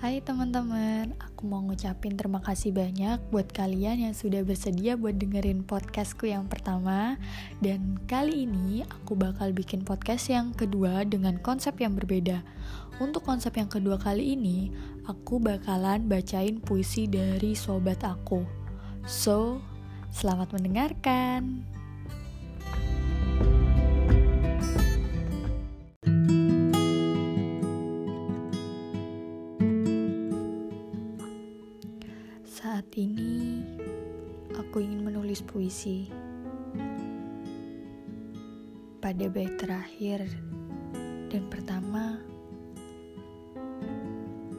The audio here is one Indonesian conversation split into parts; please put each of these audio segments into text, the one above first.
Hai teman-teman, aku mau ngucapin terima kasih banyak buat kalian yang sudah bersedia buat dengerin podcastku yang pertama. Dan kali ini aku bakal bikin podcast yang kedua dengan konsep yang berbeda. Untuk konsep yang kedua kali ini, aku bakalan bacain puisi dari sobat aku. So, selamat mendengarkan Saat ini, aku ingin menulis puisi. Pada bait terakhir dan pertama,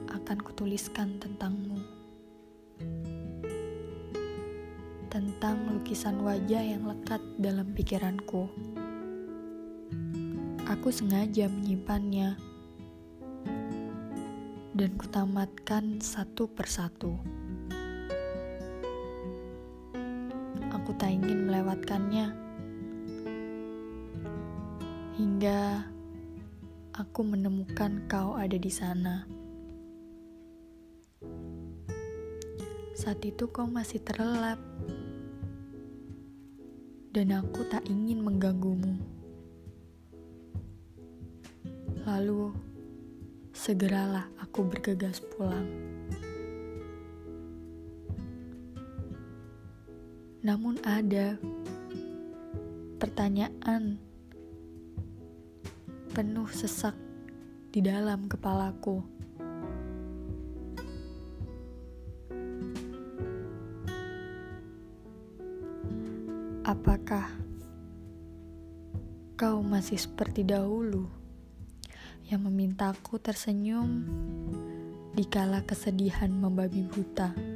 akan kutuliskan tentangmu. Tentang lukisan wajah yang lekat dalam pikiranku. Aku sengaja menyimpannya dan kutamatkan satu persatu. Aku tak ingin melewatkannya. Hingga aku menemukan kau ada di sana. Saat itu kau masih terlelap. Dan aku tak ingin mengganggumu. Lalu, segeralah aku bergegas pulang. Namun ada pertanyaan penuh sesak di dalam kepalaku. Apakah kau masih seperti dahulu yang memintaku tersenyum dikala kesedihan membabi buta?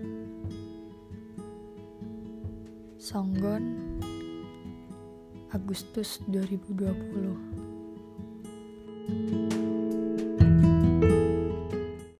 Songgon Agustus 2020